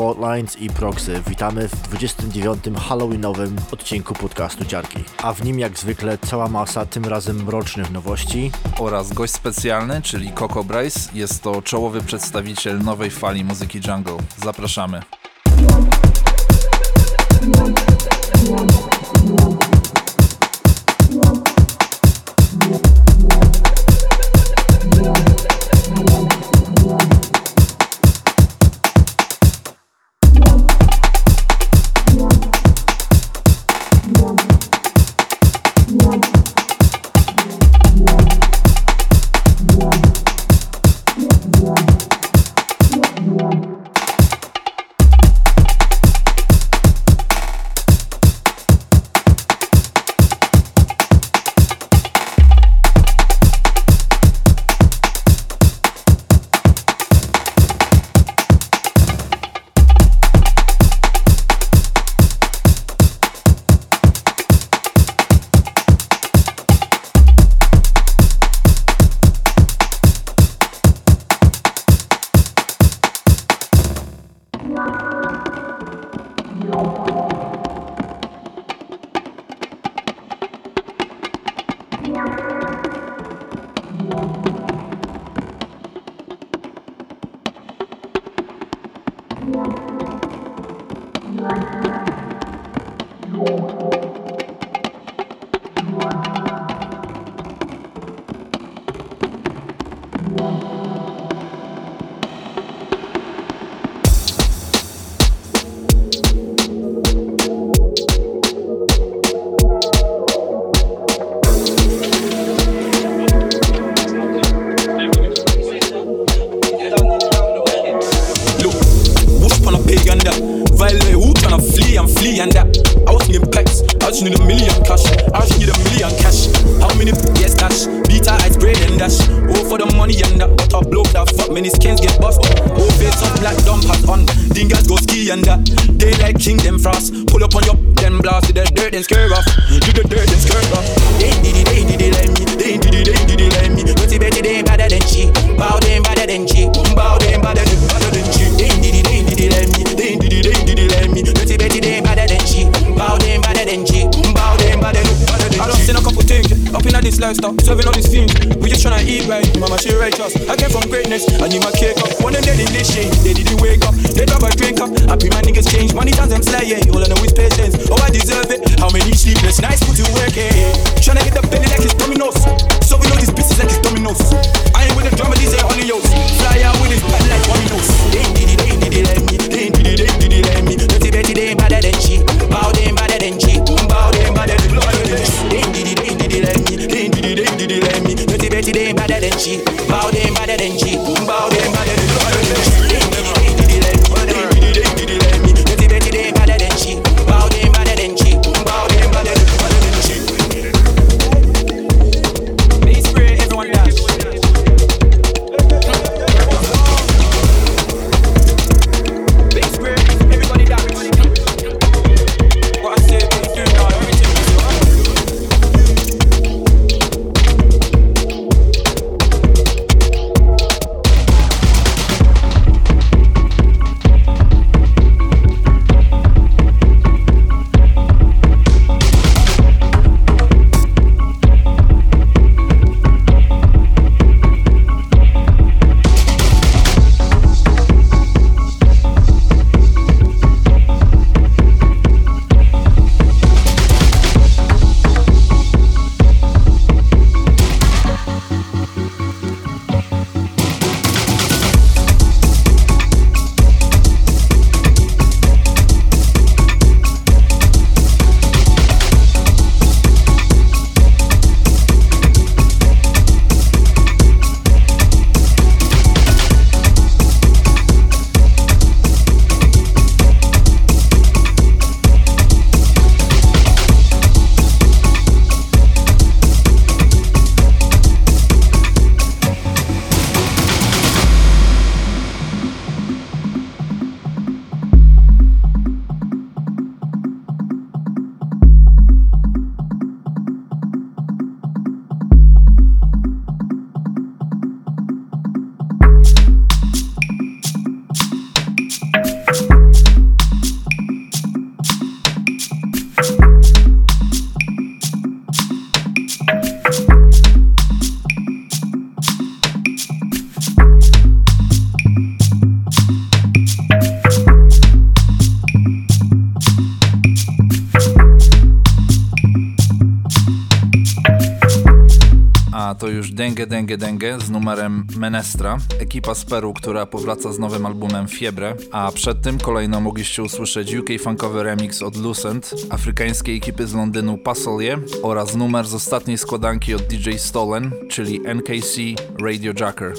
Cześć, tu Faultlines i Proxy. Witamy w 29. Halloweenowym odcinku podcastu Ciarki. A w nim jak zwykle cała masa, tym razem mrocznych nowości. Oraz gość specjalny, czyli Coco Bryce. Jest to czołowy przedstawiciel nowej fali muzyki jungle. Zapraszamy. They like them Frost. Pull up on your then blast the dirt and scare off. Do the dirt and scare off. They did it, they did it, let me. They did it, they did it, let me. Dirty Betty, they better than she. Bow, they better than she. lifestyle, serving all these things. We just tryna eat right, mama she righteous. I came from greatness, I need my cake up. One them did this shit, they didn't wake up. They drop a drink up, I pay my niggas change. Money times I'm slaying, all I know is patience. Oh I deserve it, how many sleepless nights put to work? Yeah. Tryna hit the belly like it's dominoes, so we know these pieces like it's dominoes. I ain't with the drama, these ain't only yours. Fly out with this bad like dominoes. They did it, they did it they did it, they did it, they did it like me. did it, they ain't better than she. Gucci. Bow down better than G. Menestra, ekipa z Peru, która powraca z nowym albumem Fiebre, a przed tym kolejno mogliście usłyszeć UK funkowy remix od Lucent, afrykańskiej ekipy z Londynu Pasolie oraz numer z ostatniej składanki od DJ Stolen, czyli NKC Radio Jacker.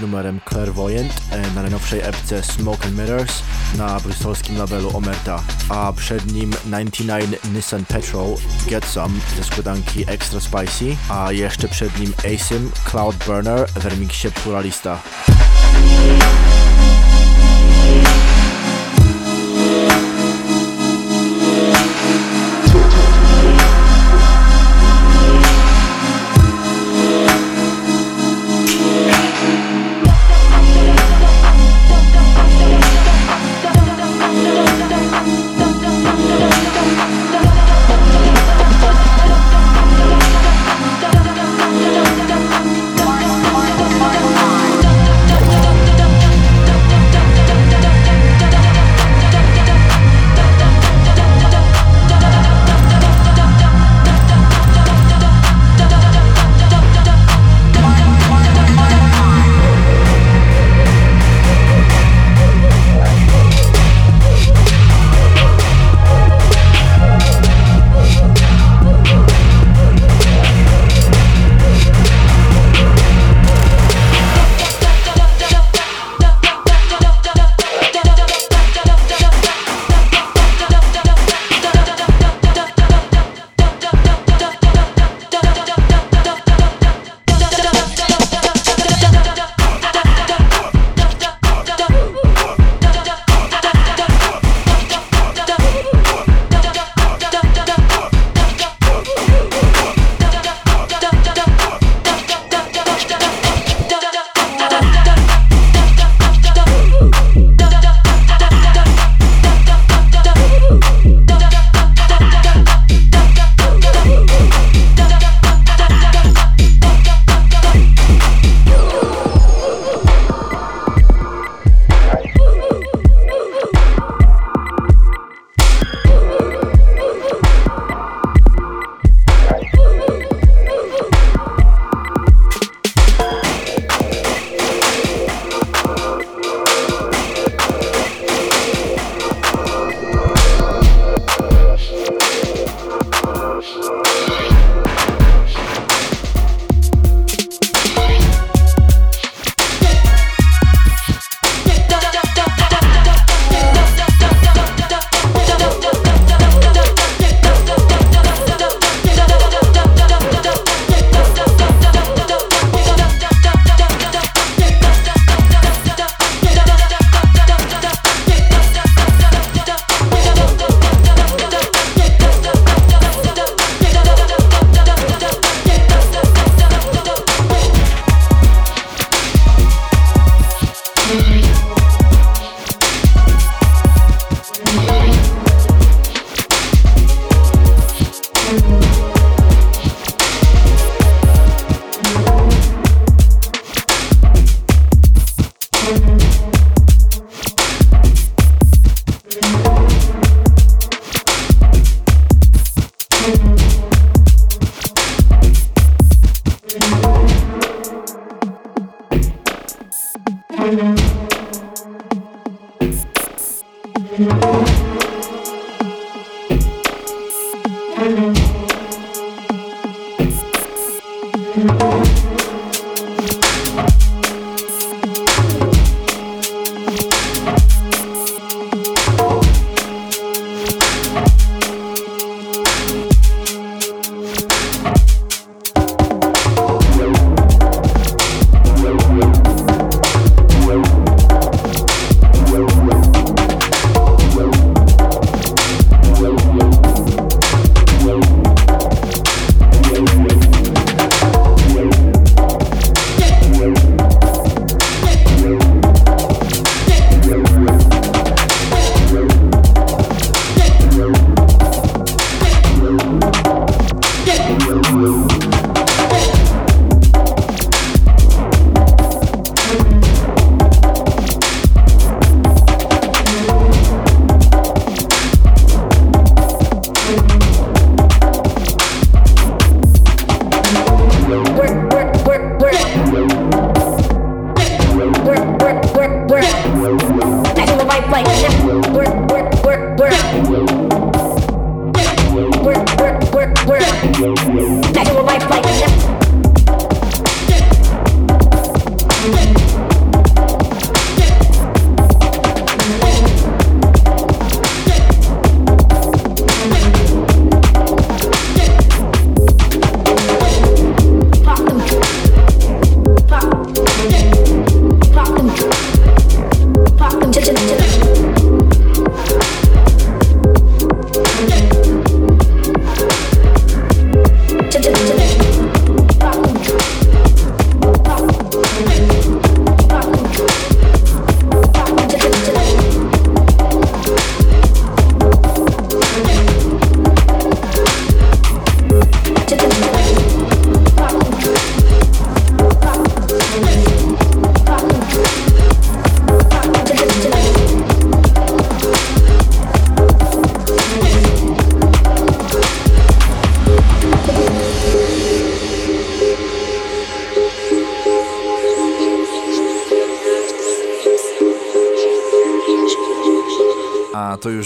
Numerem Clairvoyant e, na najnowszej epce Smoke and Mirrors na bristolskim labelu Omerta, a przed nim 99 Nissan Petrol Get Some ze składanki Extra Spicy, a jeszcze przed nim Asim Cloud Burner w remiksie Pluralista.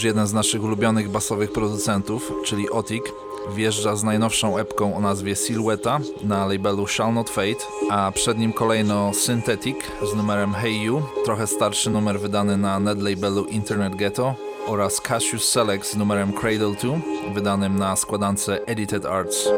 Już jeden z naszych ulubionych basowych producentów, czyli Otik, wjeżdża z najnowszą epką o nazwie Silhouetta na labelu Shall Not Fade, a przed nim kolejno Synthetic z numerem Hey You, trochę starszy numer wydany na net labelu Internet Ghetto oraz Cassius Select z numerem Cradle 2 wydanym na składance Edited Arts.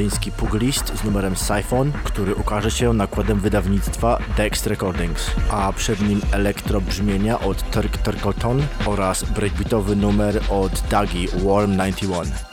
Londyński puglist z numerem Siphon, który ukaże się nakładem wydawnictwa Dex Recordings, a przed nim elektro brzmienia od Turk Turkleton oraz breakbeatowy numer od Dagi Warm 91.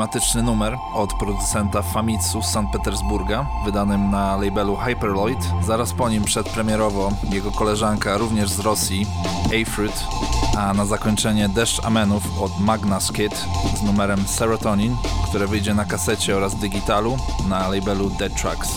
klimatyczny numer od producenta Famitsu z St. Petersburga, wydanym na labelu Hyperloid. Zaraz po nim przedpremierowo jego koleżanka również z Rosji, Afruit, a na zakończenie Deszcz Amenów od Magnus Kid z numerem Serotonin, które wyjdzie na kasecie oraz digitalu na labelu Dead Tracks.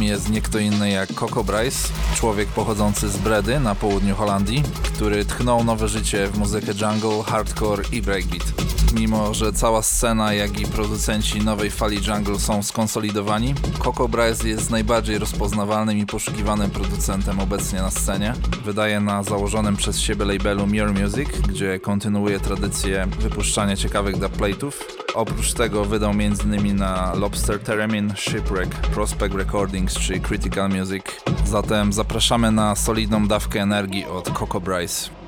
Jest nie kto inny jak Coco Bryce, człowiek pochodzący z Bredy na południu Holandii, który tchnął nowe życie w muzykę jungle, hardcore i breakbeat. Mimo, że cała scena, jak i producenci nowej fali jungle są skonsolidowani, Coco Bryce jest najbardziej rozpoznawalnym i poszukiwanym producentem obecnie na scenie. Wydaje na założonym przez siebie labelu Mirror Music, gdzie kontynuuje tradycję wypuszczania ciekawych dubplate'ów. Oprócz tego wydał m.in. na Lobster Theremin, Shipwreck, Prospect Recordings czy Critical Music. Zatem zapraszamy na solidną dawkę energii od Coco Bryce.